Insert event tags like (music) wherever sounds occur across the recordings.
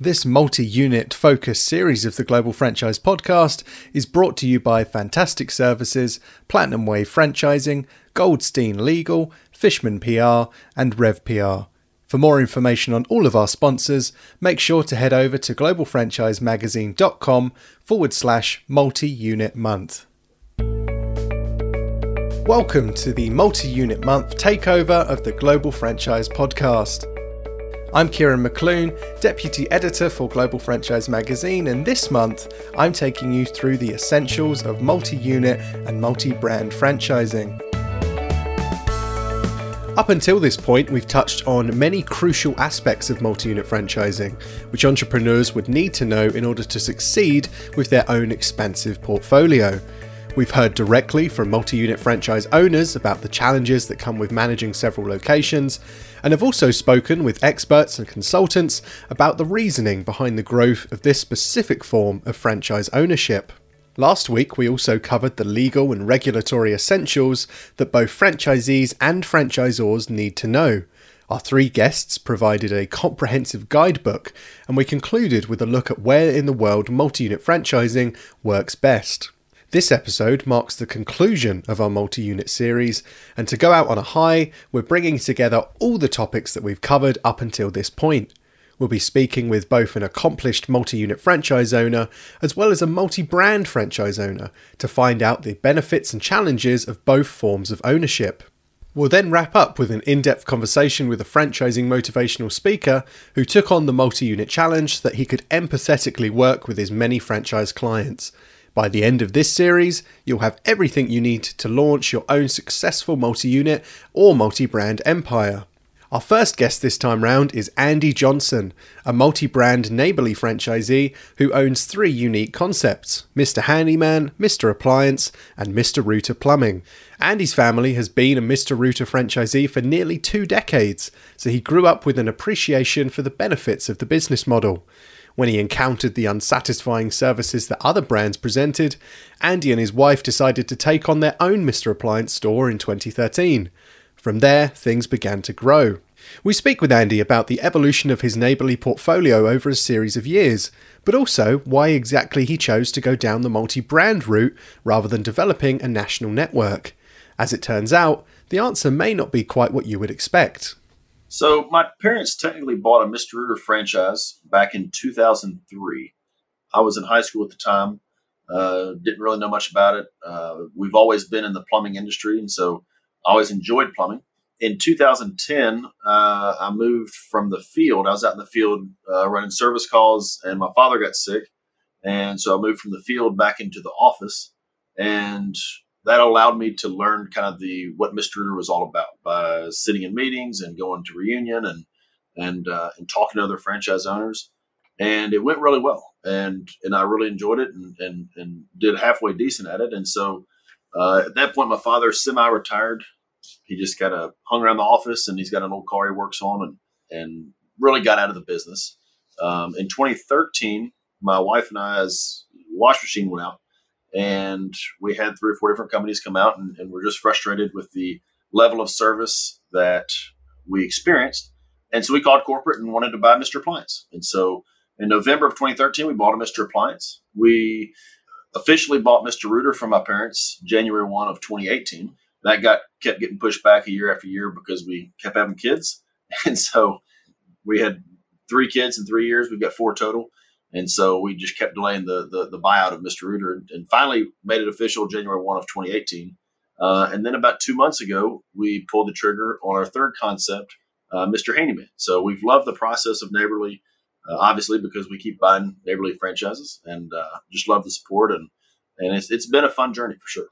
This multi unit focus series of the Global Franchise Podcast is brought to you by Fantastic Services, Platinum Wave Franchising, Goldstein Legal, Fishman PR, and Rev PR. For more information on all of our sponsors, make sure to head over to globalfranchisemagazine.com forward slash multi unit month. Welcome to the multi unit month takeover of the Global Franchise Podcast. I'm Kieran McClune, Deputy Editor for Global Franchise Magazine, and this month I'm taking you through the essentials of multi unit and multi brand franchising. Up until this point, we've touched on many crucial aspects of multi unit franchising, which entrepreneurs would need to know in order to succeed with their own expansive portfolio. We've heard directly from multi unit franchise owners about the challenges that come with managing several locations, and have also spoken with experts and consultants about the reasoning behind the growth of this specific form of franchise ownership. Last week, we also covered the legal and regulatory essentials that both franchisees and franchisors need to know. Our three guests provided a comprehensive guidebook, and we concluded with a look at where in the world multi unit franchising works best. This episode marks the conclusion of our multi unit series, and to go out on a high, we're bringing together all the topics that we've covered up until this point. We'll be speaking with both an accomplished multi unit franchise owner as well as a multi brand franchise owner to find out the benefits and challenges of both forms of ownership. We'll then wrap up with an in depth conversation with a franchising motivational speaker who took on the multi unit challenge that he could empathetically work with his many franchise clients. By the end of this series, you'll have everything you need to launch your own successful multi unit or multi brand empire. Our first guest this time round is Andy Johnson, a multi brand Neighborly franchisee who owns three unique concepts Mr. Handyman, Mr. Appliance, and Mr. Rooter Plumbing. Andy's family has been a Mr. Rooter franchisee for nearly two decades, so he grew up with an appreciation for the benefits of the business model. When he encountered the unsatisfying services that other brands presented, Andy and his wife decided to take on their own Mr. Appliance store in 2013. From there, things began to grow. We speak with Andy about the evolution of his Neighborly portfolio over a series of years, but also why exactly he chose to go down the multi brand route rather than developing a national network. As it turns out, the answer may not be quite what you would expect. So my parents technically bought a Mr. Rooter franchise back in 2003. I was in high school at the time. Uh, didn't really know much about it. Uh, we've always been in the plumbing industry, and so I always enjoyed plumbing. In 2010, uh, I moved from the field. I was out in the field uh, running service calls, and my father got sick, and so I moved from the field back into the office. And that allowed me to learn kind of the what Mr. Rooter was all about by sitting in meetings and going to reunion and and uh, and talking to other franchise owners. And it went really well, and and I really enjoyed it, and and, and did halfway decent at it. And so uh, at that point, my father semi-retired. He just kind of hung around the office, and he's got an old car he works on, and and really got out of the business. Um, in 2013, my wife and I's wash machine went out and we had three or four different companies come out and, and we're just frustrated with the level of service that we experienced. And so we called corporate and wanted to buy mr appliance. And so in november of 2013 we bought a mr appliance. We officially bought mr rooter from my parents january 1 of 2018 that got kept getting pushed back a year after year because we kept having kids. (laughs) And so we had three kids in three years. We've got four total and so we just kept delaying the the, the buyout of Mr. Rooter and, and, finally made it official January 1 of 2018. Uh, and then about two months ago, we pulled the trigger on our third concept, uh, Mr. Handyman. So we've loved the process of Neighborly, uh, obviously because we keep buying Neighborly franchises and uh, just love the support. And, and it's, it's been a fun journey for sure.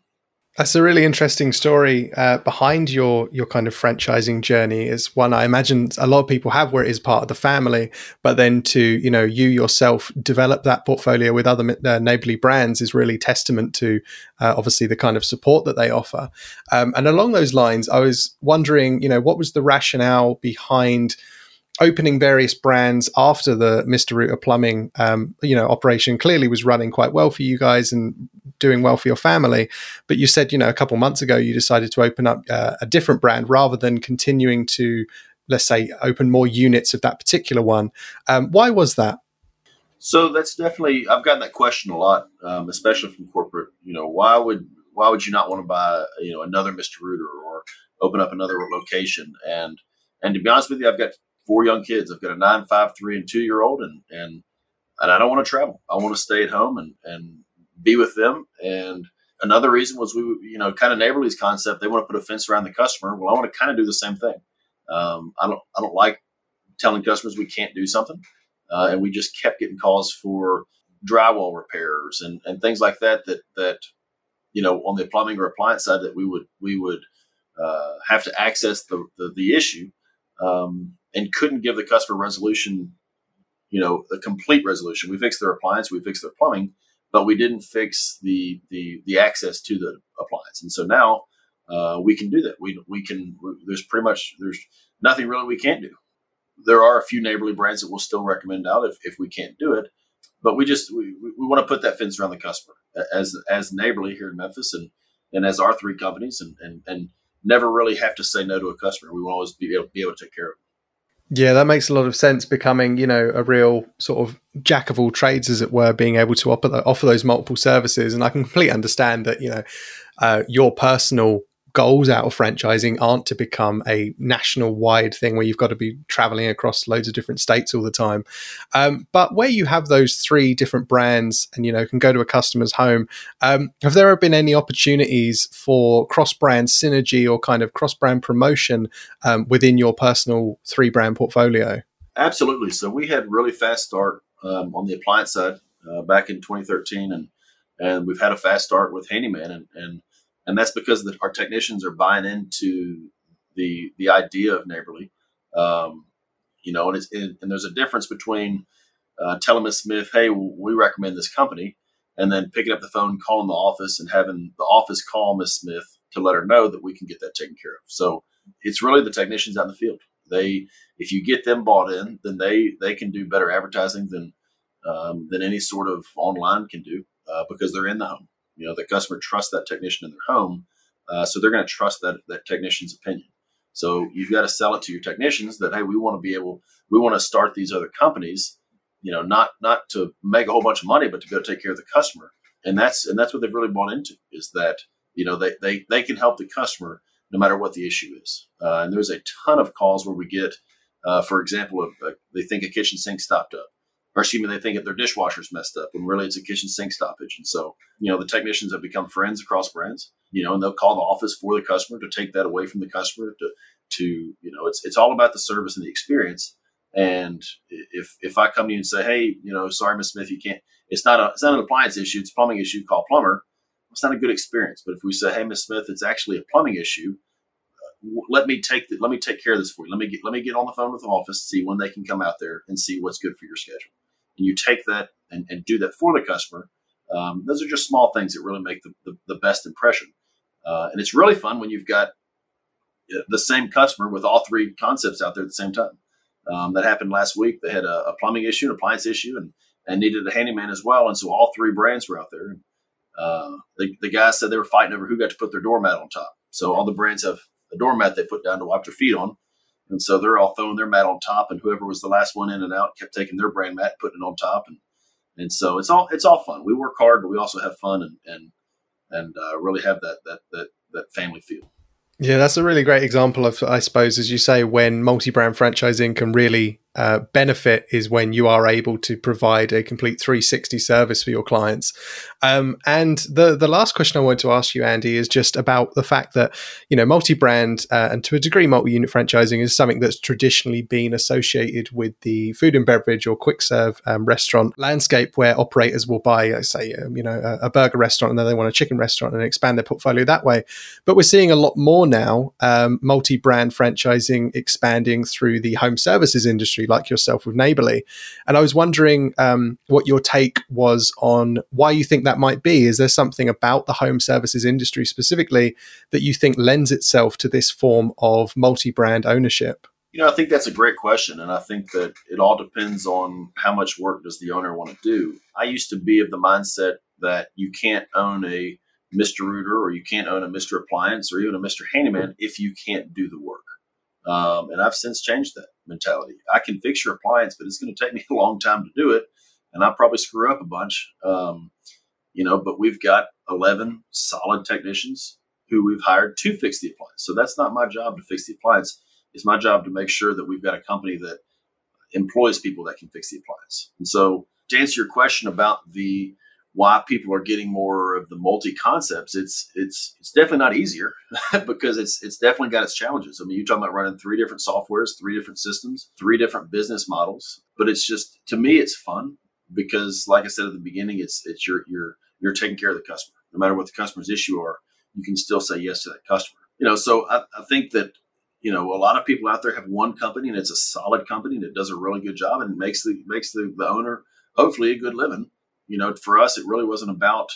That's a really interesting story uh, behind your your kind of franchising journey. Is one I imagine a lot of people have, where it is part of the family, but then to you know you yourself develop that portfolio with other uh, neighborly brands is really testament to uh, obviously the kind of support that they offer. Um, and along those lines, I was wondering, you know, what was the rationale behind opening various brands after the Mr. Rooter plumbing, um, you know, operation clearly was running quite well for you guys and doing well for your family. But you said, you know, a couple months ago you decided to open up uh, a different brand rather than continuing to, let's say, open more units of that particular one. Um, why was that? So that's definitely I've gotten that question a lot, um, especially from corporate. You know, why would why would you not want to buy you know another Mr. Rooter or open up another location? And and to be honest with you, I've got four young kids. I've got a nine, five, three, and two year old, and and and I don't want to travel. I want to stay at home and and be with them. And another reason was we, you know, kind of neighborly's concept. They want to put a fence around the customer. Well, I want to kind of do the same thing. Um, I don't I don't like telling customers we can't do something, uh, and we just kept getting calls for drywall repairs and, and things like that. That that you know on the plumbing or appliance side that we would we would uh, have to access the the, the issue um, and couldn't give the customer resolution. You know, a complete resolution. We fixed their appliance, we fixed their plumbing, but we didn't fix the the the access to the appliance. And so now uh, we can do that. We we can. There's pretty much there's nothing really we can't do. There are a few neighborly brands that we'll still recommend out if, if we can't do it, but we just we, we want to put that fence around the customer as as neighborly here in Memphis and and as our three companies and and and never really have to say no to a customer. We will always be able, be able to take care of them. Yeah, that makes a lot of sense. Becoming, you know, a real sort of jack of all trades, as it were, being able to offer, offer those multiple services, and I can completely understand that. You know, uh, your personal goals out of franchising aren't to become a national wide thing where you've got to be traveling across loads of different states all the time. Um, but where you have those three different brands and you know can go to a customer's home, um, have there been any opportunities for cross brand synergy or kind of cross brand promotion um, within your personal three brand portfolio? Absolutely. So we had really fast start um, on the appliance side uh, back in 2013 and and we've had a fast start with Handyman and, and and that's because the, our technicians are buying into the the idea of neighborly. Um, you know, and, it, and there's a difference between uh, telling Miss Smith, "Hey, we recommend this company," and then picking up the phone, calling the office, and having the office call Miss Smith to let her know that we can get that taken care of. So it's really the technicians out in the field. They, if you get them bought in, then they they can do better advertising than um, than any sort of online can do uh, because they're in the home. You know, the customer trusts that technician in their home, uh, so they're going to trust that that technician's opinion. So you've got to sell it to your technicians that hey, we want to be able, we want to start these other companies. You know, not not to make a whole bunch of money, but to to take care of the customer. And that's and that's what they've really bought into is that you know they they they can help the customer no matter what the issue is. Uh, and there's a ton of calls where we get, uh, for example, a, a, they think a kitchen sink stopped up or excuse me, they think that their dishwasher's messed up when really it's a kitchen sink stoppage. And so, you know, the technicians have become friends across brands, you know, and they'll call the office for the customer to take that away from the customer to, to, you know, it's, it's all about the service and the experience. And if, if I come to you and say, Hey, you know, sorry, Miss Smith, you can't, it's not a, it's not an appliance issue. It's a plumbing issue. Call plumber. It's not a good experience. But if we say, Hey, Miss Smith, it's actually a plumbing issue. Uh, let me take the, let me take care of this for you. Let me get, let me get on the phone with the office, see when they can come out there and see what's good for your schedule and you take that and, and do that for the customer, um, those are just small things that really make the, the, the best impression. Uh, and it's really fun when you've got uh, the same customer with all three concepts out there at the same time. Um, that happened last week. They had a, a, plumbing issue, an appliance issue, and, and needed a handyman as well. And so all three brands were out there. Uh, the, the guys said they were fighting over who got to put their doormat on top. So all the brands have a doormat they put down to wipe their feet on. And so they're all throwing their mat on top, and whoever was the last one in and out kept taking their brand mat, putting it on top, and and so it's all it's all fun. We work hard, but we also have fun and and and uh, really have that that that that family feel. Yeah, that's a really great example of, I suppose, as you say, when multi-brand franchising can really uh, benefit is when you are able to provide a complete 360 service for your clients. Um, and the the last question I want to ask you, Andy, is just about the fact that you know multi-brand uh, and to a degree multi-unit franchising is something that's traditionally been associated with the food and beverage or quick serve um, restaurant landscape, where operators will buy, say, um, you know, a, a, burger restaurant and then they want a chicken restaurant and expand their portfolio that way. But we're seeing a lot more now um, multi-brand franchising expanding through the home services industry like yourself with Neighborly. And I was wondering um, what your take was on why you think that might be. Is there something about the home services industry specifically that you think lends itself to this form of multi brand ownership? You know, I think that's a great question. And I think that it all depends on how much work does the owner want to do. I used to be of the mindset that you can't own a Mr. Rooter or you can't own a Mr. Appliance or even a Mr. Handyman if you can't do the work. Um, and I've since changed that mentality. I can fix your appliance, but it's going to take me (laughs) a long time to do it. and I probably screw up a bunch. Um, you know, but we've got 11 solid technicians who we've hired to fix the appliance. So that's not my job to fix the appliance. It's my job to make sure that we've got a company that employs people that can fix the appliance. And so to answer your question about the why people are getting more of the multi concepts, it's it's it's definitely not easier (laughs) because it's it's definitely got its challenges. I mean, you're talking about running three different softwares, three different systems, three different business models, but it's just to me it's fun because like I said at the beginning, it's it's your your you're taking care of the customer. No matter what the customer's issue are, you can still say yes to that customer. You know, so I, I think that you know a lot of people out there have one company and it's a solid company and it does a really good job and makes the makes the, the owner hopefully a good living. You know, for us, it really wasn't about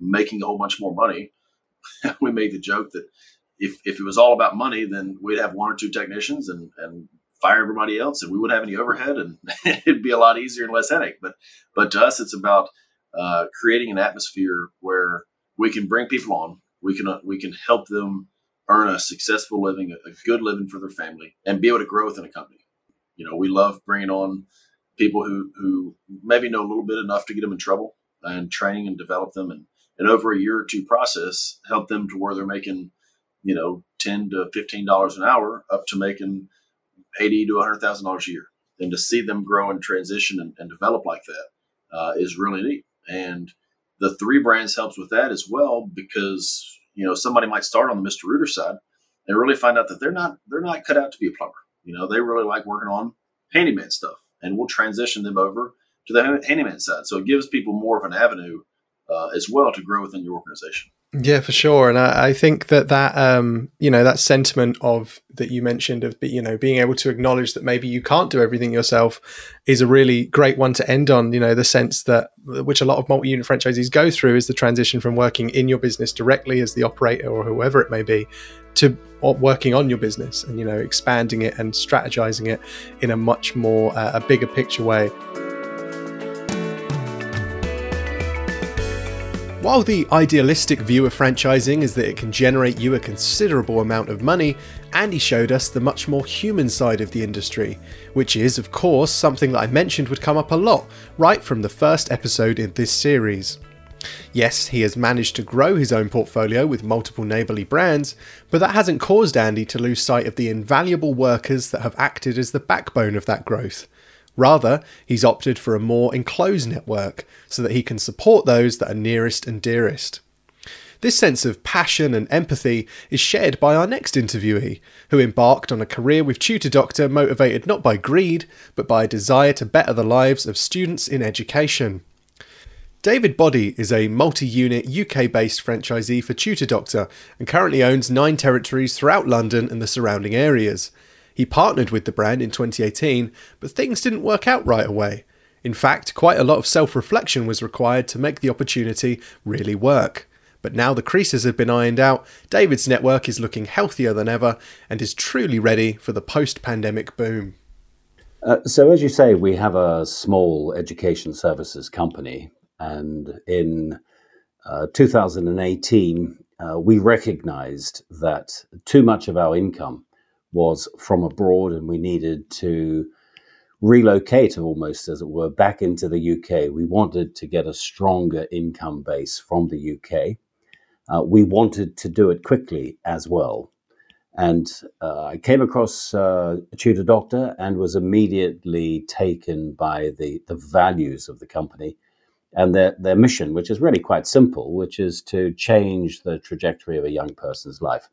making a whole bunch more money. (laughs) we made the joke that if, if it was all about money, then we'd have one or two technicians and, and fire everybody else and we wouldn't have any overhead and (laughs) it'd be a lot easier and less headache. But, but to us, it's about uh, creating an atmosphere where we can bring people on, we can, uh, we can help them earn a successful living, a, a good living for their family and be able to grow within a company. You know, we love bringing on people who who maybe know a little bit enough to get them in trouble and training and develop them and and over a year or two process help them to where they're making you know 10 to 15 dollars an hour up to making 80 to 100 thousand dollars a year. And to see them grow and transition and, and develop like that uh, is really neat. And the three brands helps with that as well because you know somebody might start on the mr rooter side and really find out that they're not they're not cut out to be a plumber. You know they really like working on handyman stuff and we'll transition them over to the handyman side. So it gives people more of an avenue uh, as well to grow within your organization. Yeah, for sure, and I, I, think that that um, you know that sentiment of that you mentioned of you know being able to acknowledge that maybe you can't do everything yourself is a really great one to end on. You know, the sense that which a lot of multi-unit franchisees go through is the transition from working in your business directly as the operator or whoever it may be to working on your business and you know expanding it and strategizing it in a much more uh, a bigger picture way. While the idealistic view of franchising is that it can generate you a considerable amount of money, Andy showed us the much more human side of the industry, which is, of course, something that I mentioned would come up a lot right from the first episode in this series. Yes, he has managed to grow his own portfolio with multiple Neighborly brands, but that hasn't caused Andy to lose sight of the invaluable workers that have acted as the backbone of that growth. Rather, he's opted for a more enclosed network so that he can support those that are nearest and dearest. This sense of passion and empathy is shared by our next interviewee, who embarked on a career with Tutor Doctor motivated not by greed, but by a desire to better the lives of students in education. David Boddy is a multi unit UK based franchisee for Tutor Doctor and currently owns nine territories throughout London and the surrounding areas. He partnered with the brand in 2018, but things didn't work out right away. In fact, quite a lot of self reflection was required to make the opportunity really work. But now the creases have been ironed out, David's network is looking healthier than ever and is truly ready for the post pandemic boom. Uh, so, as you say, we have a small education services company, and in uh, 2018, uh, we recognized that too much of our income was from abroad, and we needed to relocate almost, as it were, back into the UK. We wanted to get a stronger income base from the UK. Uh, we wanted to do it quickly as well. And uh, I came across uh, a tutor doctor and was immediately taken by the, the values of the company and their, their mission, which is really quite simple, which is to change the trajectory of a young person's life.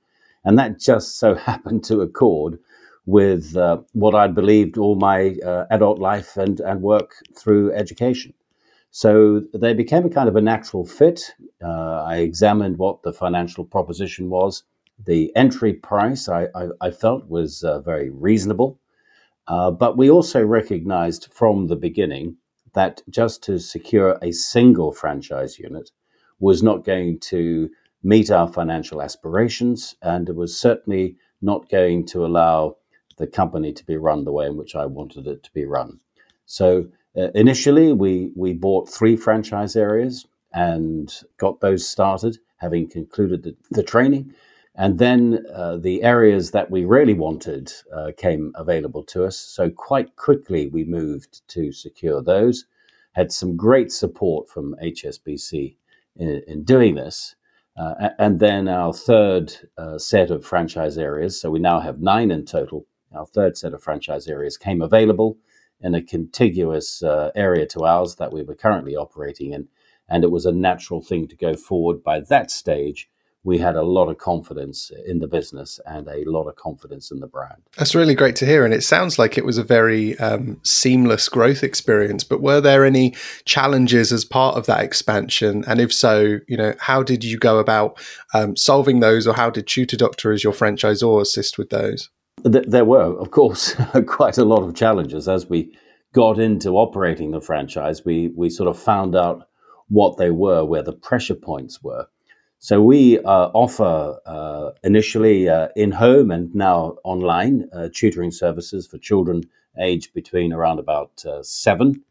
And that just so (laughs) happened to accord with uh, what I'd believed all my uh, adult life and, and work through education. So they became a kind of a natural fit. Uh, I examined what the financial proposition was. The entry price I, I, I felt was uh, very reasonable. Uh, but we also recognized from the beginning that just to secure a single franchise unit was not going to meet our financial aspirations, and it was certainly not going to allow the company to be run the way in which I wanted it to be run. So uh, initially, we we bought three franchise areas and got those started, having concluded the, the training. And then uh, the areas that we really wanted uh, came available to us. So quite quickly, we moved to secure those. had some great support from HSBC in, in doing this. Uh, and then our third uh, set of franchise areas, so we now have nine in total. Our third set of franchise areas came available in a contiguous uh, area to ours that we were currently operating in. And it was a natural thing to go forward by that stage we had a lot of confidence in the business and a lot of confidence in the brand. That's really great to hear. And it sounds like it was a very um, seamless growth experience. But were there any challenges as part of that expansion? And if so, you know, how did you go about um, solving those, or how did Tutor Doctor as your franchisor assist with those? There were, of course, (laughs) quite a lot of challenges as we got into operating the franchise. We we sort of found out what they were, where the pressure points were so we uh, offer uh, initially uh, in home and now online uh, tutoring services for children aged between around about uh, seven,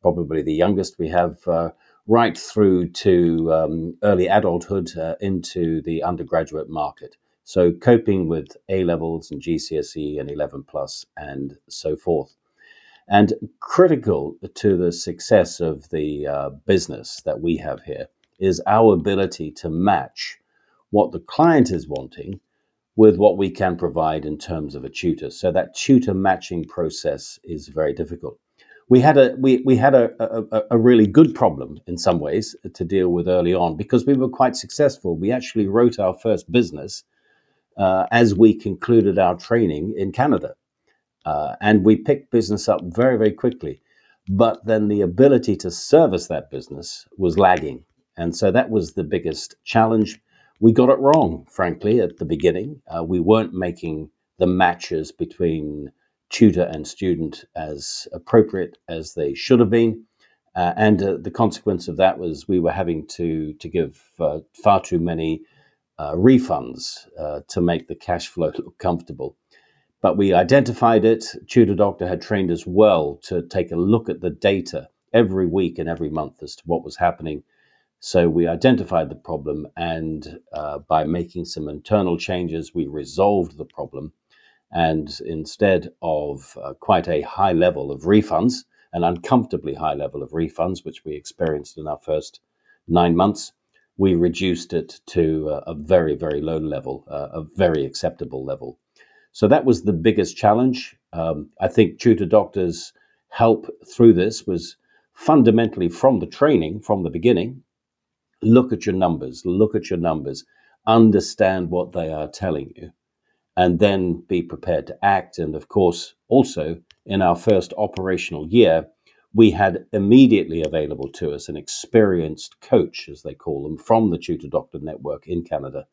probably the youngest we have, uh, right through to um, early adulthood into the undergraduate market. So coping with A levels and GCSE and 11 plus and so forth. And critical to the success of the business that we have here is our ability to match what the client is wanting with what we can provide in terms of a tutor. So that tutor matching process is very difficult. We had a we, we had a, a, a really good problem in some ways to deal with early on because we were quite successful. We actually wrote our first business uh, as we concluded our training in Canada, uh, and we picked business up very very quickly. But then the ability to service that business was lagging and so that was the biggest challenge. We got it wrong, frankly, at the beginning. Uh, we weren't making the matches between tutor and student as appropriate as they should have been. Uh, and uh, the consequence of that was we were having to, to give uh, far too many uh, refunds uh, to make the cash flow (laughs) look comfortable. But we identified it. Tutor Doctor had trained us well to take a look at the data every week and every month as to what was happening so we identified the problem, and uh, by making some internal changes, we resolved the problem. And instead of uh, quite a high level of refunds, an uncomfortably high level of refunds, which we experienced in our first nine months, we reduced it to a, a very, very low level, uh, a very acceptable level. So that was the biggest challenge. Um, I think tutor doctors' help through this was fundamentally from the training from the beginning look at your numbers, look at your numbers, understand what they are telling you, and then be prepared to act. And of course, also in our first operational year, we had immediately available to us an experienced coach, as they call them, from the Tutor Doctor Network in Canada.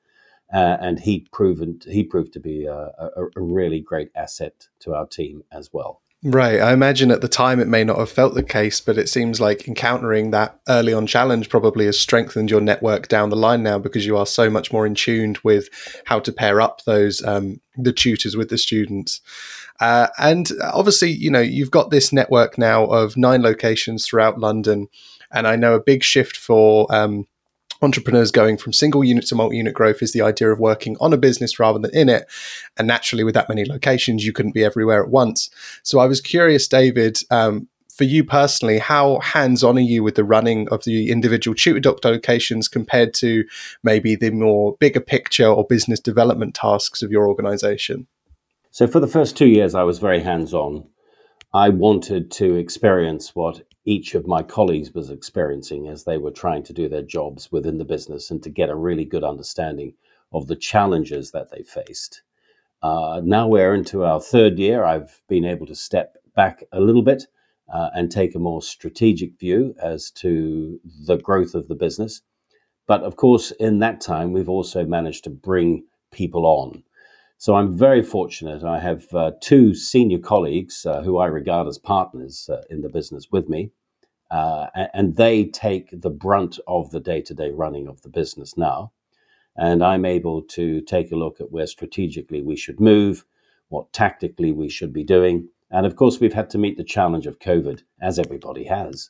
Uh, and he proven he proved to be a, a, a really great asset to our team as well. Right. I imagine at the time it may not have felt the case, but it seems like encountering that early on challenge probably has strengthened your network down the line now because you are so much more in tuned with how to pair up those um, the tutors with the students. Uh, and obviously, you know, you've got this network now of nine locations throughout London, and I know a big shift for um, entrepreneurs going from single unit to multi unit growth is the idea of working on a business rather than in it. And naturally, with that many locations, you couldn't be everywhere at once. So I was curious, David, um, for you personally, how hands on are you with the running of the individual tutor doctor locations compared to maybe the more bigger picture or business development tasks of your organization? So, for the first two years, I was very hands on. I wanted to experience what each of my colleagues was experiencing as they were trying to do their jobs within the business and to get a really good understanding of the challenges that they faced. Uh, now we're into our third year. I've been able to step back a little bit uh, and take a more strategic view as to the growth of the business. But of course, in that time, we've also managed to bring people on. So I'm very fortunate. I have uh, two senior colleagues uh, who I regard as partners uh, in the business with me, uh, and they take the brunt of the day to day running of the business now. And I'm able to take a look at where strategically we should move, what tactically we should be doing. And of course, we've had to meet the challenge of COVID, as everybody has.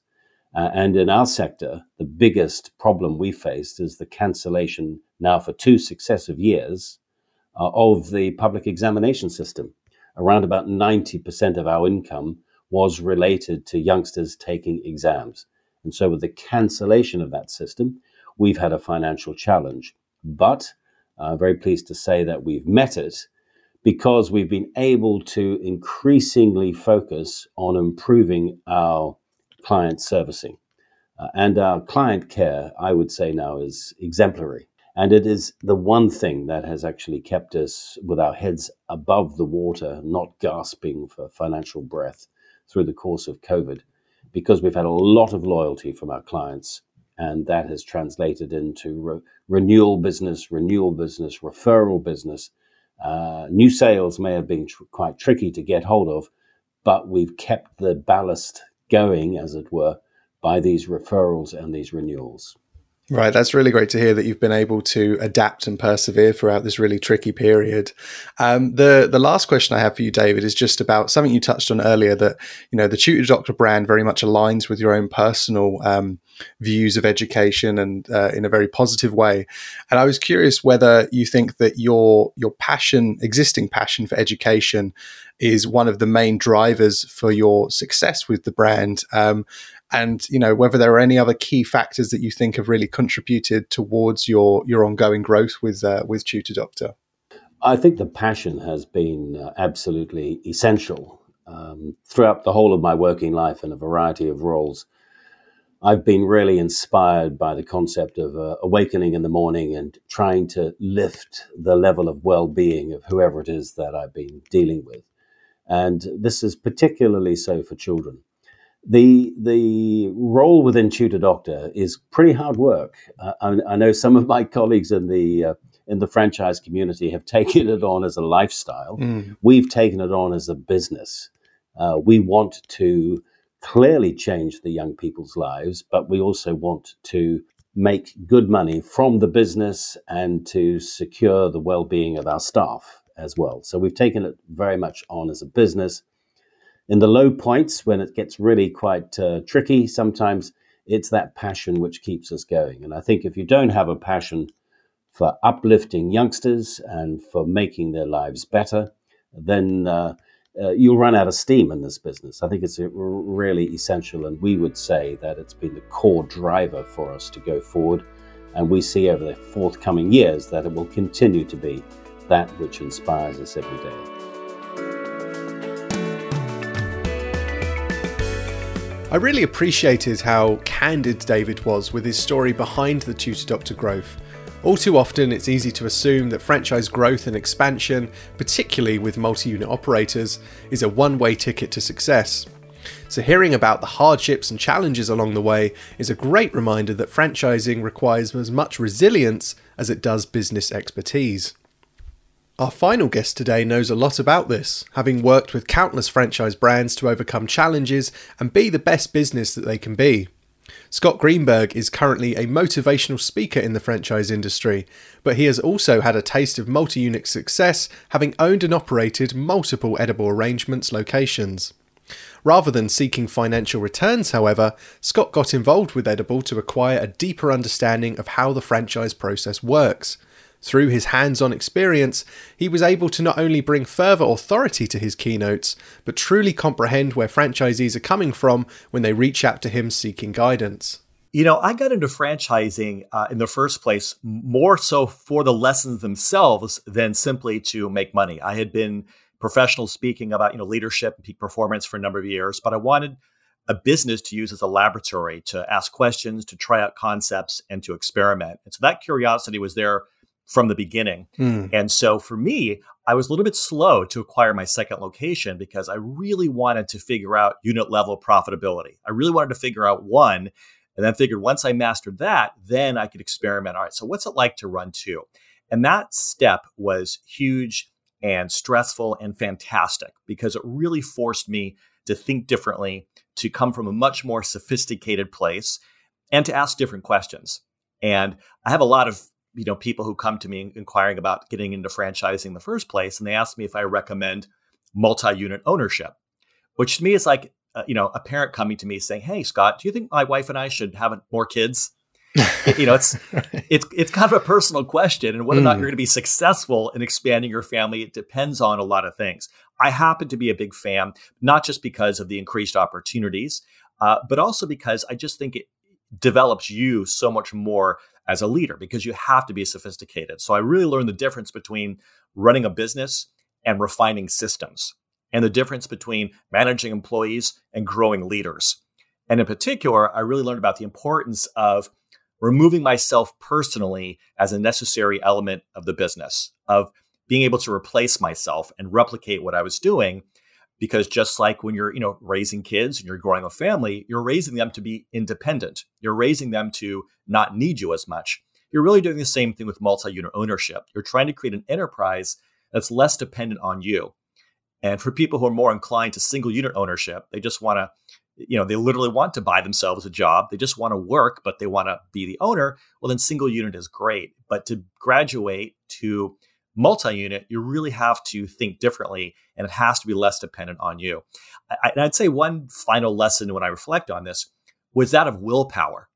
Uh, and in our sector, the biggest problem we faced is the cancellation now for two successive years uh, of the public examination system. Around about 90% of our income was related to youngsters taking exams. And so, with the cancellation of that system, we've had a financial challenge. But I'm very pleased to say that we've met it because we've been able to increasingly focus on improving our client servicing. Uh, and our client care, I would say now, is exemplary. And it is the one thing that has actually kept us with our heads above the water, not gasping for financial breath through the course of COVID, because we've had a lot of loyalty from our clients. And that has translated into re- renewal business, renewal business, referral business. Uh, new sales may have been tr- quite tricky to get hold of, but we've kept the ballast going, as it were, by these referrals and these renewals. Right, that's really great to hear that you've been able to adapt and persevere throughout this really tricky period. Um, the the last question I have for you, David, is just about something you touched on earlier. That you know the Tutor Doctor brand very much aligns with your own personal um, views of education and uh, in a very positive way. And I was curious whether you think that your your passion, existing passion for education, is one of the main drivers for your success with the brand. Um, and you know whether there are any other key factors that you think have really contributed towards your your ongoing growth with uh, with Tutor Doctor. I think the passion has been uh, absolutely essential um, throughout the whole of my working life in a variety of roles. I've been really inspired by the concept of uh, awakening in the morning and trying to lift the level of well-being of whoever it is that I've been dealing with, and this is particularly so for children the the role within tutor doctor is pretty hard work. Uh, I, I, know some of my colleagues in the uh, in the franchise community have (laughs) taken it on as a lifestyle. Mm. We've taken it on as a business. Uh, we want to clearly change the young people's lives, but we also want to make good money from the business and to secure the well-being of our staff as well. So we've taken it very much on as a business in the low points when it gets really quite uh, tricky, sometimes it's that passion which keeps us going. And I think if you don't have a passion for uplifting youngsters and for making their lives better, then uh, uh, you'll run out of steam in this business. I think it's really essential, and we would say that it's been the core driver for us to go forward. And we see over the forthcoming years that it will continue to be that which inspires us every day. I really appreciated how candid David was with his story behind the Tutor Doctor growth. All too often, it's easy to assume that franchise growth and expansion, particularly with multi unit operators, is a one way ticket to success. So, hearing about the hardships and challenges along the way is a great reminder that franchising requires as much resilience as it does business expertise. Our final guest today knows a lot about this, having worked with countless franchise brands to overcome challenges and be the best business that they can be. Scott Greenberg is currently a motivational speaker in the franchise industry, but he has also had a taste of multi unit success, having owned and operated multiple edible arrangements locations. Rather than seeking financial returns, however, Scott got involved with Edible to acquire a deeper understanding of how the franchise process works. Through his hands on experience, he was able to not only bring further authority to his keynotes, but truly comprehend where franchisees are coming from when they reach out to him seeking guidance. You know, I got into franchising uh, in the first place more so for the lessons themselves than simply to make money. I had been professional speaking about, you know, leadership and peak performance for a number of years, but I wanted a business to use as a laboratory to ask questions, to try out concepts, and to experiment. And so that curiosity was there from the beginning. Mm. And so for me, I was a little bit slow to acquire my second location because I really wanted to figure out unit level profitability. I really wanted to figure out one, and then figured once I mastered that, then I could experiment. All right, so what's it like to run two? And that step was huge and stressful and fantastic because it really forced me to think differently, to come from a much more sophisticated place, and to ask different questions. And I have a lot of you know people who come to me inquiring about getting into franchising in the first place and they ask me if i recommend multi-unit ownership which to me is like uh, you know a parent coming to me saying hey scott do you think my wife and i should have more kids (laughs) you know it's it's it's kind of a personal question and whether mm. or not you're hmm. going to be successful in expanding your family it depends on a lot of things i happen to be a big fan not just because of the increased opportunities uh, but also because i just think it develops you so much more as a leader because you have to be sophisticated. So I really learned the difference between running a business and refining systems and the difference between managing employees and growing leaders. And in particular, I really learned about the importance of removing myself personally as a necessary element of the business, of being able to replace myself and replicate what I was doing. Because just like when you're, you know, raising kids and you're growing a family, you're raising them to be independent. You're raising them to not need you as much. You're really doing the same thing with multi-unit ownership. You're trying to create an enterprise that's less dependent on you. And for people who are more inclined to single unit ownership, they just want to, you know, they literally want to buy themselves a job. They just want to work, but they want to be the owner. Well, then single unit is great. But to graduate to multi unit, you really have to think differently and it has to be less dependent on you. I, and I'd say one final lesson when I reflect on this was that of willpower.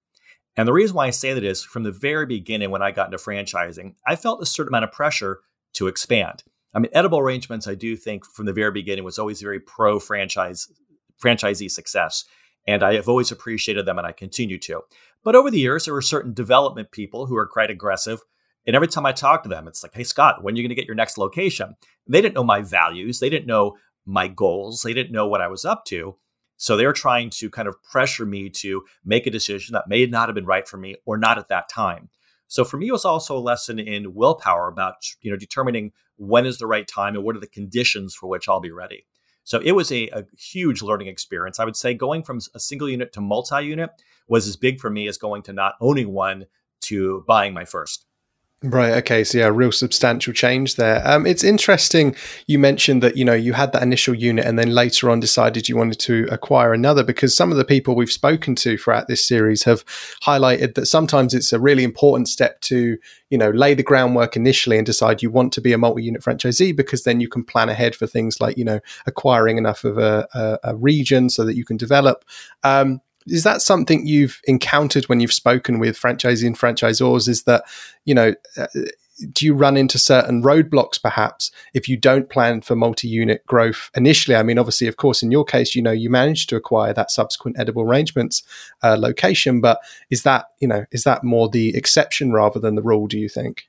And the reason why I say that is from the very beginning, when I got into franchising, I felt a certain amount of pressure to expand. I mean, edible arrangements, I do think from the very beginning was always very pro franchise franchisee success. And I have always appreciated them and I continue to. But over the years, there were certain development people who are quite aggressive. And every time I talk to them, it's like, hey, Scott, when are you going to get your next location? They didn't know my values. They didn't know my goals. They didn't know what I was up to. So they were trying to kind of pressure me to make a decision that may not have been right for me or not at that time. So for me, it was also a lesson in willpower about you know determining when is the right time and what are the conditions for which I'll be ready. So it was a, a huge learning experience. I would say going from a single unit to multi-unit was as big for me as going to not owning one to buying my first. Right. Okay. So yeah, real substantial change there. Um, it's interesting. You mentioned that you know you had that initial unit, and then later on decided you wanted to acquire another because some of the people we've spoken to throughout this series have highlighted that sometimes it's a really important step to you know lay the groundwork initially and decide you want to be a multi-unit franchisee because then you can plan ahead for things like you know acquiring enough of a, a, a region so that you can develop. Um, is that something you've encountered when you've spoken with franchisee and franchisors? Is that you know uh, do you run into certain roadblocks perhaps if you don't plan for multi-unit growth initially i mean obviously of course in your case you know you managed to acquire that subsequent edible arrangements uh, location but is that you know is that more the exception rather than the rule do you think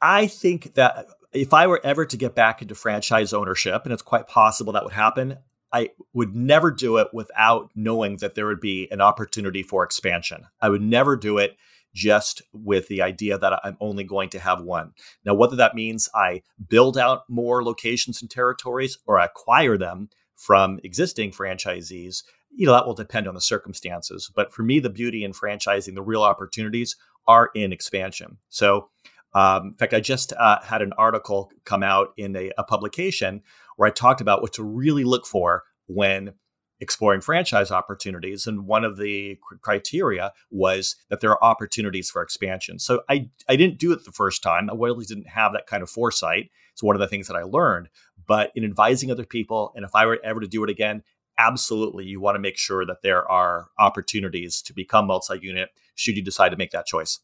i think that if i were ever to get back into franchise ownership and it's quite possible that would happen I would never do it without knowing that there would be an opportunity for expansion. I would never do it just with the idea that I'm only going to have one. Now, whether that means I build out more locations and territories or acquire them from existing franchisees, you know, that will depend on the circumstances. But for me, the beauty in franchising, the real opportunities are in expansion. So, um, in fact, I just uh, had an article come out in a, a publication where I talked about what to really look for when exploring franchise opportunities. And one of the criteria was that there are opportunities for expansion. So I, I didn't do it the first time. I really didn't have that kind of foresight. It's one of the things that I learned. But in advising other people, and if I were ever to do it again, absolutely, you want to make sure that there are opportunities to become multi unit should you decide to make that choice.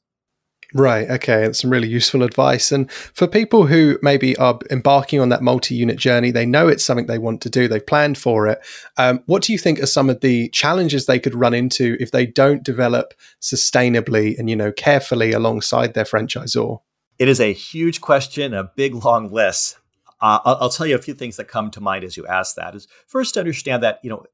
Right. Okay. That's some really useful advice. And for people who maybe are embarking on that multi unit journey, they know it's something they want to do, they've planned for it. Um, what do you think are some of the challenges they could run into if they don't develop sustainably and, you know, carefully alongside their franchisor? It is a huge question, a big, long list. Uh, I'll, I'll tell you a few things that come to mind as you ask that. Is first understand that, you know,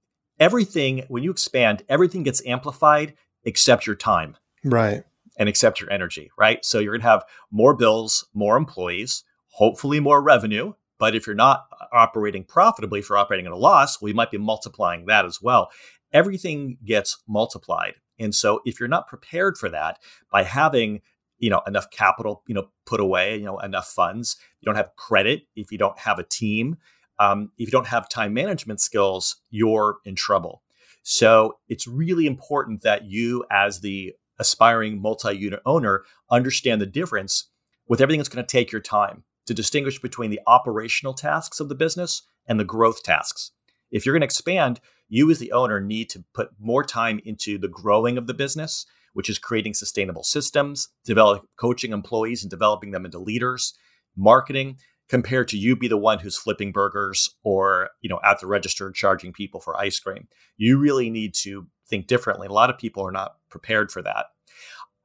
everything, when you expand, everything gets amplified except your time. Right and accept your energy, right? So you're going to have more bills, more employees, hopefully more revenue. But if you're not operating profitably, if you're operating at a loss, we might be multiplying that as well. Everything gets multiplied. And so if you're not prepared for that by having you know enough capital you know put away you know enough funds you don't have credit if you don't have a team um, if you don't have time management skills you're in trouble so it's really important that you as the aspiring multi-unit owner understand the difference with everything that's going to take your time to distinguish between the operational tasks of the business and the growth tasks. If you're going to expand, you as the owner need to put more time into the growing of the business, which is creating sustainable systems, developing coaching employees and developing them into leaders, marketing, compared to you be the one who's flipping burgers or you know at the register charging people for ice cream you really need to think differently. A lot of people are not prepared for that.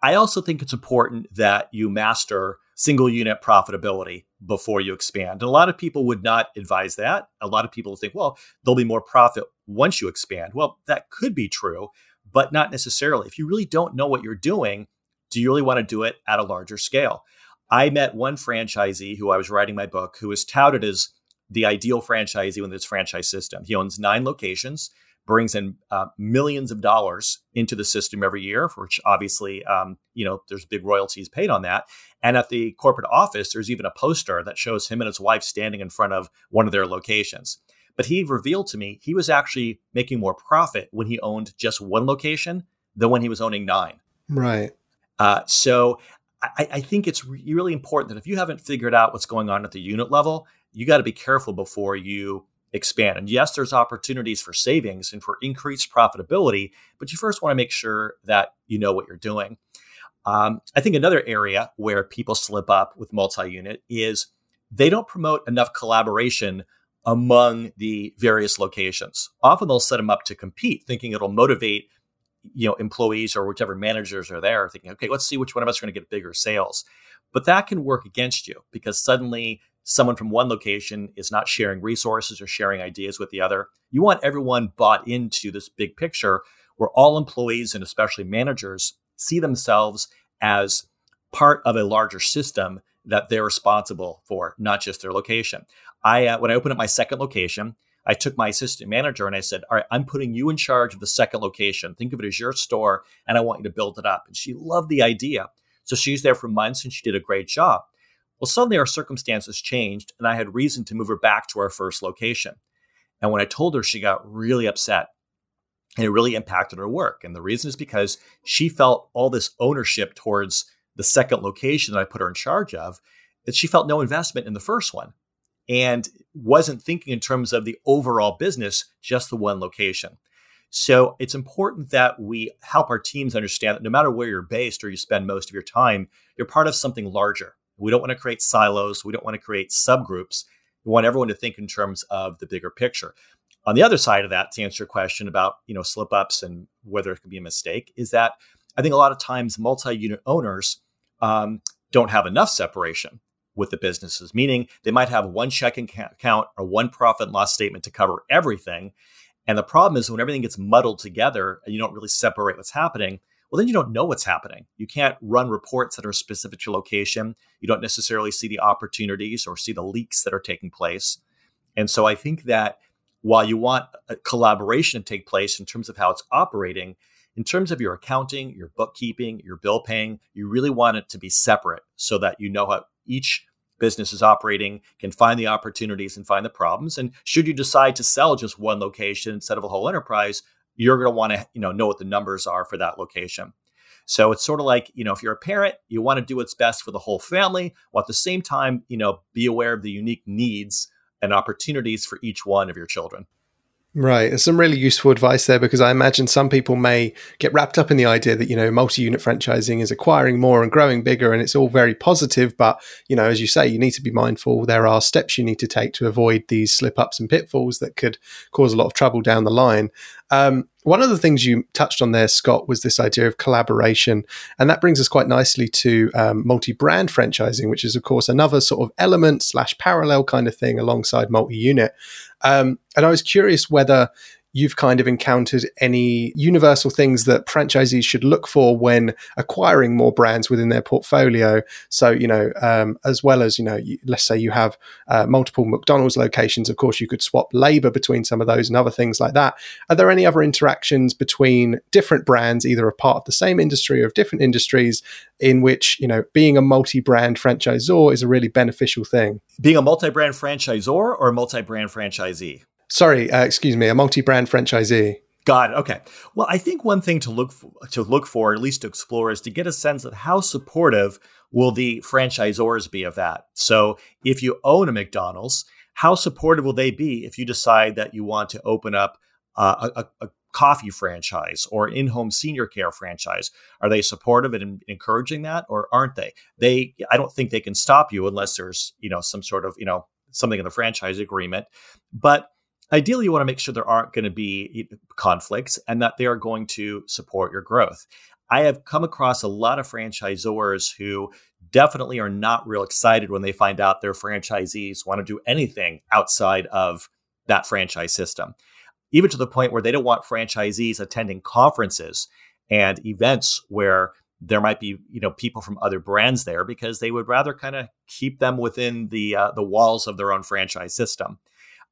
I also think it's important that you master single unit profitability before you expand. And a lot of people would not advise that. A lot of people think, well, there'll be more profit once you expand. Well, that could be true, but not necessarily. If you really don't know what you're doing, do you really want to do it at a larger scale? I met one franchisee who I was writing my book who was touted as the ideal franchisee with this franchise system. He owns nine locations brings in uh, millions of dollars into the system every year, which obviously, um, you know, there's big royalties paid on that. And at the corporate office, there's even a poster that shows him and his wife standing in front of one of their locations. But he revealed to me he was actually making more profit when he owned just one location than when he was owning nine. Right. Uh, so I, I, think it's really important that if you haven't figured out what's going on at the unit level, you got to be careful before you expand. And yes, there's opportunities for savings and for increased profitability, but you first want to make sure that you know what you're doing. Um, I think another area where people slip up with multi unit is they don't promote enough collaboration among the various locations. Often they'll set them up to compete, thinking it'll motivate you know employees or whichever managers are there thinking okay let's see which one of us are going to get bigger sales but that can work against you because suddenly someone from one location is not sharing resources or sharing ideas with the other. You want everyone bought into this big picture where all employees and especially managers see themselves as part of a larger system that they're responsible for, not just their location. I uh, when I opened up my second location, I took my assistant manager and I said, "All right, I'm putting you in charge of the second location. Think of it as your store, and I want you to build it up." And she loved the idea. So she's there for months, and she did a great job. Well, suddenly our circumstances changed, and I had reason to move her back to our first location. And when I told her, she got really upset. And it really impacted her work. And the reason is because she felt all this ownership towards the second location that I put her in charge of, that she felt no investment in the first one and wasn't thinking in terms of the overall business, just the one location. So it's important that we help our teams understand that no matter where you're based or you spend most of your time, you're part of something larger. We don't want to create silos. We don't want to create subgroups. We want everyone to think in terms of the bigger picture. On the other side of that, to answer your question about you know slip ups and whether it could be a mistake, is that I think a lot of times multi-unit owners um, don't have enough separation with the businesses, meaning they might have one checking account or one profit and loss statement to cover everything. And the problem is when everything gets muddled together and you don't really separate what's happening, well, then you don't know what's happening. You can't run reports that are specific to location. You don't necessarily see the opportunities or see the leaks that are taking place. And so I think that while you want a collaboration to take place in terms of how it's operating, in terms of your accounting, your bookkeeping, your bill paying, you really want it to be separate so that you know how each business is operating, can find the opportunities and find the problems. And should you decide to sell just one location instead of a whole enterprise, you're going to want to you know know what the numbers are for that location. So it's sort of like, you know, if you're a parent, you want to do what's best for the whole family, while at the same time, you know, be aware of the unique needs and opportunities for each one of your children. Right. There's some really useful advice there because I imagine some people may get wrapped up in the idea that, you know, multi unit franchising is acquiring more and growing bigger and it's all very positive. But, you know, as you say, you need to be mindful. There are steps you need to take to avoid these slip ups and pitfalls that could cause a lot of trouble down the line. Um, one of the things you touched on there, Scott, was this idea of collaboration. And that brings us quite nicely to um, multi brand franchising, which is, of course, another sort of element slash parallel kind of thing alongside multi unit. Um, and I was curious whether you've kind of encountered any universal things that franchisees should look for when acquiring more brands within their portfolio. So, you know, um, as well as, you know, let's say you have uh, multiple McDonald's locations, of course, you could swap labor between some of those and other things like that. Are there any other interactions between different brands, either a part of the same industry or of different industries, in which, you know, being a multi brand franchisor is a really beneficial thing? Being a multi brand franchisor or a multi brand franchisee? Sorry, uh, excuse me, a multi-brand franchisee. Got it. Okay. Well, I think one thing to look for, to look for, at least to explore, is to get a sense of how supportive will the franchisors be of that. So, if you own a McDonald's, how supportive will they be if you decide that you want to open up uh, a, a, coffee franchise or in-home senior care franchise? Are they supportive and encouraging that, or aren't they? They, I don't think they can stop you unless there's you know some sort of you know something in the franchise agreement, but ideally you want to make sure there aren't going to be conflicts and that they are going to support your growth. I have come across a lot of franchisors who definitely are not real excited when they find out their franchisees want to do anything outside of that franchise system. Even to the point where they don't want franchisees attending conferences and events where there might be you know people from other brands there because they would rather kind of keep them within the uh, the walls of their own franchise system.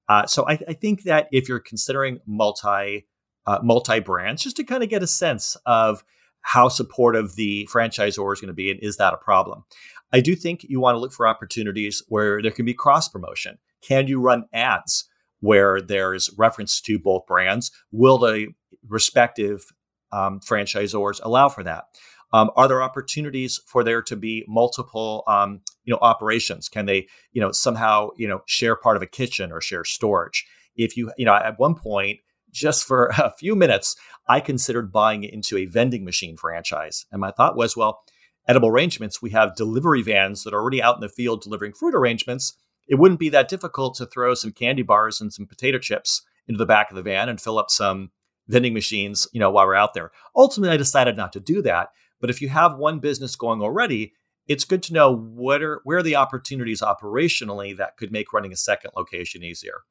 Uh, so I, I, think that if you're considering multi uh, multi brands, just to kind of get a sense of how supportive the franchisor is going to be, and is that a problem? I do think you want to look for opportunities where there can be cross promotion. Can you run ads where there's reference to both brands? Will the respective um, franchisors allow for that? Um, are there opportunities for there to be multiple, um, you know, operations? Can they, you know, somehow, you know, share part of a kitchen or share storage? If you, you know, at one point, just for (laughs) a few minutes, I considered buying into a vending machine franchise, and my thought was, well, edible arrangements, we have delivery vans that are already out in the field delivering fruit arrangements. It wouldn't be that difficult to throw some candy bars and some potato chips into the back of the van and fill up some vending machines, you know, while we're out there. Ultimately, I decided not to do that but if you have one business going already, it's good to know what are where are the opportunities operationally that could make running a second location easier.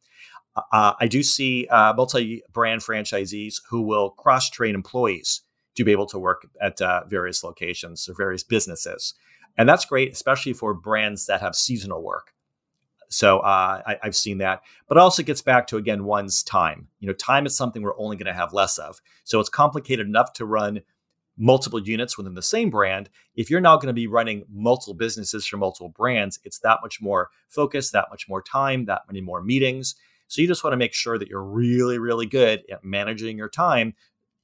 Uh, uh I do see uh, multi-brand franchisees who will cross-train employees to be able to work at uh, various locations or various businesses, and that's great, especially for brands that have seasonal work. So uh, I, have seen that, but also gets back to again one's time. You know, time is something we're only going to have less of. So it's complicated enough to run multiple units within the same brand. If you're now going to be running multiple businesses for multiple brands, it's that much more focus, that much more time, that many more meetings. So you just want to make sure that you're really, really good at managing your time.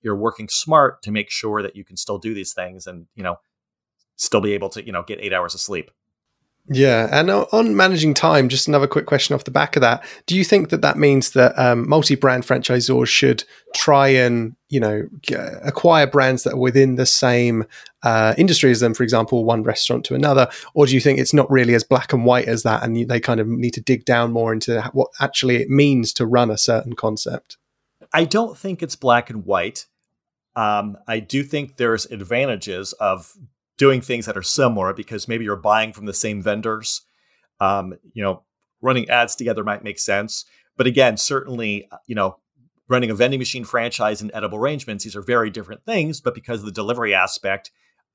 You're working smart to make sure that you can still do these things and, you know, still be able to, you know, get eight hours of sleep. Yeah, and on managing time, just another quick question off the back of that: Do you think that that means that um, multi-brand franchisors should try and you know acquire brands that are within the same uh, industry as them, for example, one restaurant to another, or do you think it's not really as black and white as that, and they kind of need to dig down more into what actually it means to run a certain concept? I don't think it's black and white. Um, I do think there's advantages of doing things that are similar because maybe you're buying from the same vendors. Um, you know, running ads together might make sense. But again, certainly, uh, you know, running a vending machine franchise and edible arrangements, these are very different things. But because of the delivery aspect,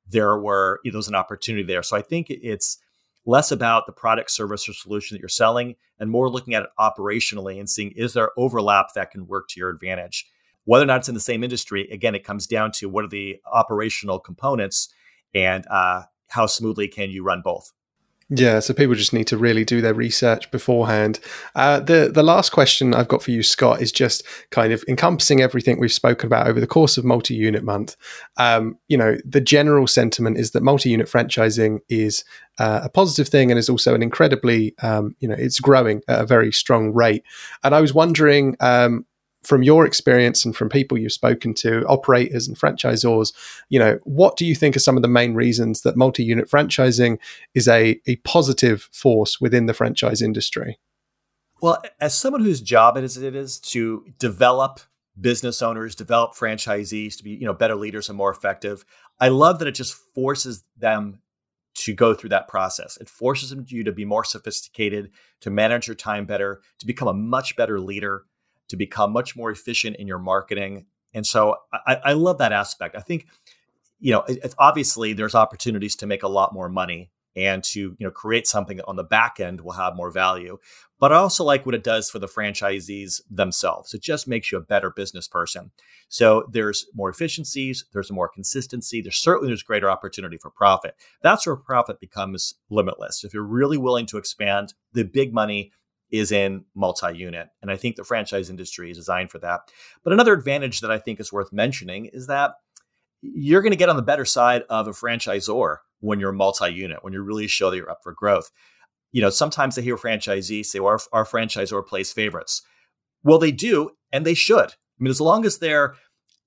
there were, you know, there's an opportunity there. So I think it's less about the product, service, or solution that you're selling and more looking at it operationally and seeing is there overlap that can work to your advantage. Whether or not it's in the same industry, again, it comes down to what are the operational components and uh, how smoothly can you run both? Yeah, so people just need to really do their research beforehand. Uh, the the last question I've got for you, Scott, is just kind of encompassing everything we've spoken about over the course of multi-unit month. Um, you know, the general sentiment is that multi-unit franchising is uh, a positive thing and is also an incredibly, um, you know, it's growing at a very strong rate. And I was wondering, um, from your experience and from people you've spoken to, operators and franchisors, you know, what do you think are some of the main reasons that multi-unit franchising is a, a positive force within the franchise industry? Well, as someone whose job it is it is to develop business owners, develop franchisees to be, you know, better leaders and more effective, I love that it just forces them to go through that process. It forces you to be more sophisticated, to manage your time better, to become a much better leader to become much more efficient in your marketing. And so I, I love that aspect. I think, you know, it, obviously there's opportunities to make a lot more money and to you know create something that on the back end will have more value. But i also like what it does for the franchisees themselves. It just makes you a better business person. So there's more efficiencies there's more consistency there's certainly there's greater opportunity for profit. That's where profit becomes limitless. If you're really willing to expand the big money is in multi-unit and i think the franchise industry is designed for that. But another advantage that i think is worth mentioning is that you're going to get on the better side of a franchisor when you're multi-unit when you really show that you're up for growth. You know sometimes i hear franchisees say well, our, our franchisor plays favorites. Well they do and they should. I mean as long as they're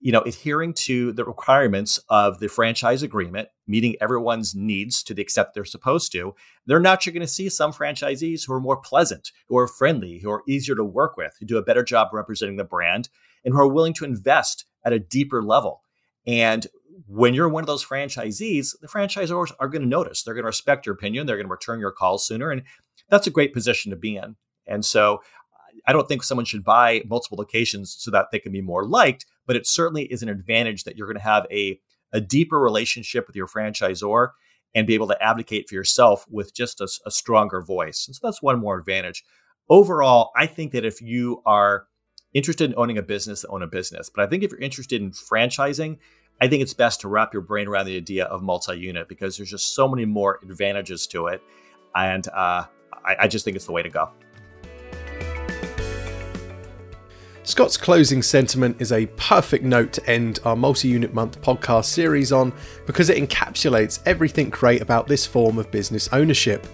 you know, adhering to the requirements of the franchise agreement, meeting everyone's needs to the extent they're supposed to, they're naturally going to see some franchisees who are more pleasant, who are friendly, who are easier to work with, who do a better job representing the brand, and who are willing to invest at a deeper level. And when you're one of those franchisees, the franchisors are going to notice. They're going to respect your opinion. They're going to return your calls sooner. And that's a great position to be in. And so I don't think someone should buy multiple locations so that they can be more liked, but it certainly is an advantage that you're going to have a, a deeper relationship with your franchisor and be able to advocate for yourself with just a, a stronger voice. And so that's one more advantage. Overall, I think that if you are interested in owning a business, own a business. But I think if you're interested in franchising, I think it's best to wrap your brain around the idea of multi-unit because there's just so many more advantages to it, and uh, I, I just think it's the way to go. Scott's closing sentiment is a perfect note to end our multi unit month podcast series on because it encapsulates everything great about this form of business ownership.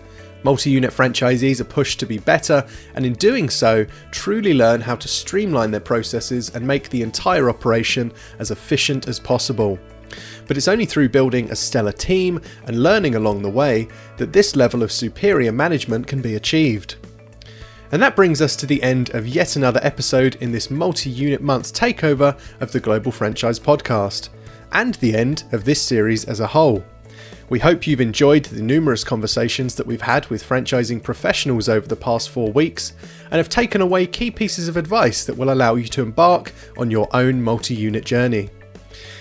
Multi unit franchisees are pushed to be better, and in doing so, truly learn how to streamline their processes and make the entire operation as efficient as possible. But it's only through building a stellar team and learning along the way that this level of superior management can be achieved. And that brings us to the end of yet another episode in this multi unit month takeover of the Global Franchise Podcast, and the end of this series as a whole. We hope you've enjoyed the numerous conversations that we've had with franchising professionals over the past four weeks and have taken away key pieces of advice that will allow you to embark on your own multi unit journey.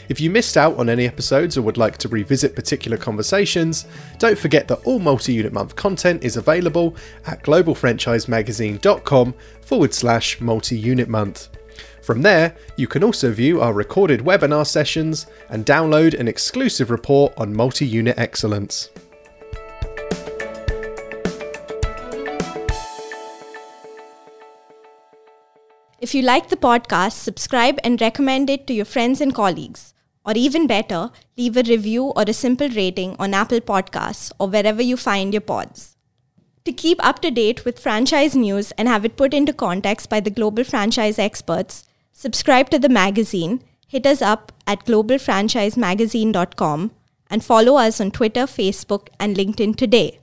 If you missed out on any episodes or would like to revisit particular conversations, don't forget that all multi unit month content is available at globalfranchisemagazine.com forward slash multi unit month. From there, you can also view our recorded webinar sessions and download an exclusive report on multi unit excellence. If you like the podcast, subscribe and recommend it to your friends and colleagues. Or even better, leave a review or a simple rating on Apple Podcasts or wherever you find your pods. To keep up to date with franchise news and have it put into context by the global franchise experts, subscribe to the magazine, hit us up at globalfranchisemagazine.com, and follow us on Twitter, Facebook, and LinkedIn today.